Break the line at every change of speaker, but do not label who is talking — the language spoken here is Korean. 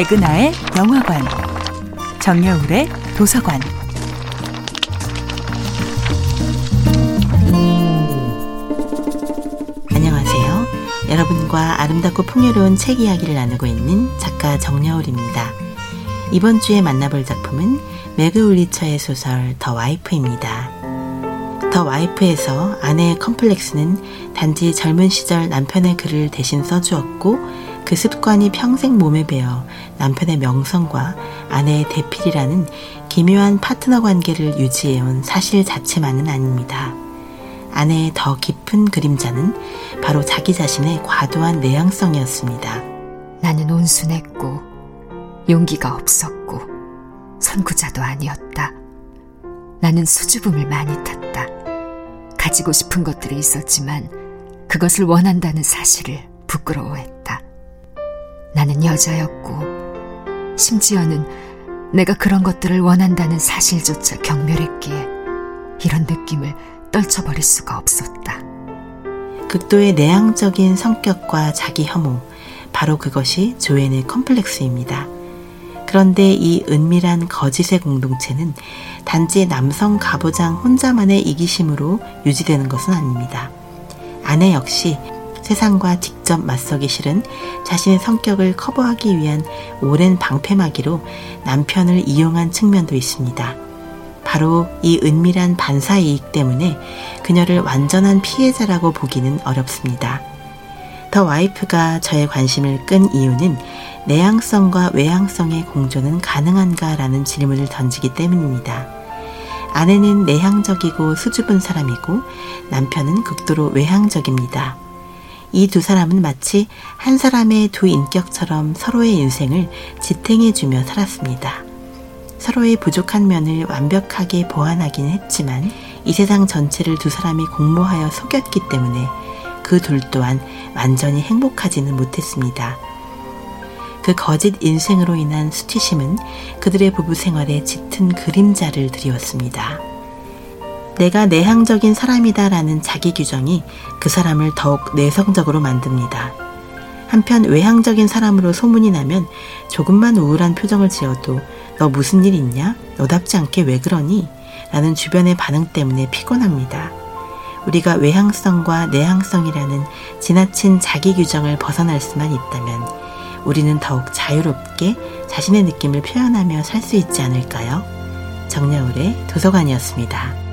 백은하의 영화관, 정여울의 도서관.
안녕하세요. 여러분과 아름답고 풍요로운 책 이야기를 나누고 있는 작가 정여울입니다. 이번 주에 만나볼 작품은 매그 울리처의 소설 더 와이프입니다. 더 와이프에서 아내의 컴플렉스는 단지 젊은 시절 남편의 글을 대신 써주었고 그 습관이 평생 몸에 배어 남편의 명성과 아내의 대필이라는 기묘한 파트너 관계를 유지해온 사실 자체만은 아닙니다. 아내의 더 깊은 그림자는 바로 자기 자신의 과도한 내향성이었습니다.
나는 온순했고 용기가 없었고 선구자도 아니었다. 나는 수줍음을 많이 탔다. 가지고 싶은 것들이 있었지만 그것을 원한다는 사실을 부끄러워했다. 나는 여자였고 심지어는 내가 그런 것들을 원한다는 사실조차 경멸했기에 이런 느낌을 떨쳐버릴 수가 없었다.
극도의 내향적인 성격과 자기 혐오, 바로 그것이 조앤의 컴플렉스입니다. 그런데 이 은밀한 거짓의 공동체는 단지 남성 가부장 혼자만의 이기심으로 유지되는 것은 아닙니다. 아내 역시 세상과 직접 맞서기 싫은 자신의 성격을 커버하기 위한 오랜 방패막이로 남편을 이용한 측면도 있습니다. 바로 이 은밀한 반사 이익 때문에 그녀를 완전한 피해자라고 보기는 어렵습니다. 더 와이프가 저의 관심을 끈 이유는 내향성과 외향성의 공존은 가능한가라는 질문을 던지기 때문입니다. 아내는 내향적이고 수줍은 사람이고 남편은 극도로 외향적입니다. 이 두 사람은 마치 한 사람의 두 인격처럼 서로의 인생을 지탱해주며 살았습니다. 서로의 부족한 면을 완벽하게 보완하긴 했지만 이 세상 전체를 두 사람이 공모하여 속였기 때문에 그 둘 또한 완전히 행복하지는 못했습니다. 그 거짓 인생으로 인한 수치심은 그들의 부부 생활에 짙은 그림자를 드리웠습니다. 내가 내향적인 사람이다라는 자기 규정이 그 사람을 더욱 내성적으로 만듭니다. 한편 외향적인 사람으로 소문이 나면 조금만 우울한 표정을 지어도 너 무슨 일 있냐? 너답지 않게 왜 그러니? 라는 주변의 반응 때문에 피곤합니다. 우리가 외향성과 내향성이라는 지나친 자기 규정을 벗어날 수만 있다면 우리는 더욱 자유롭게 자신의 느낌을 표현하며 살 수 있지 않을까요? 정여울의 도서관이었습니다.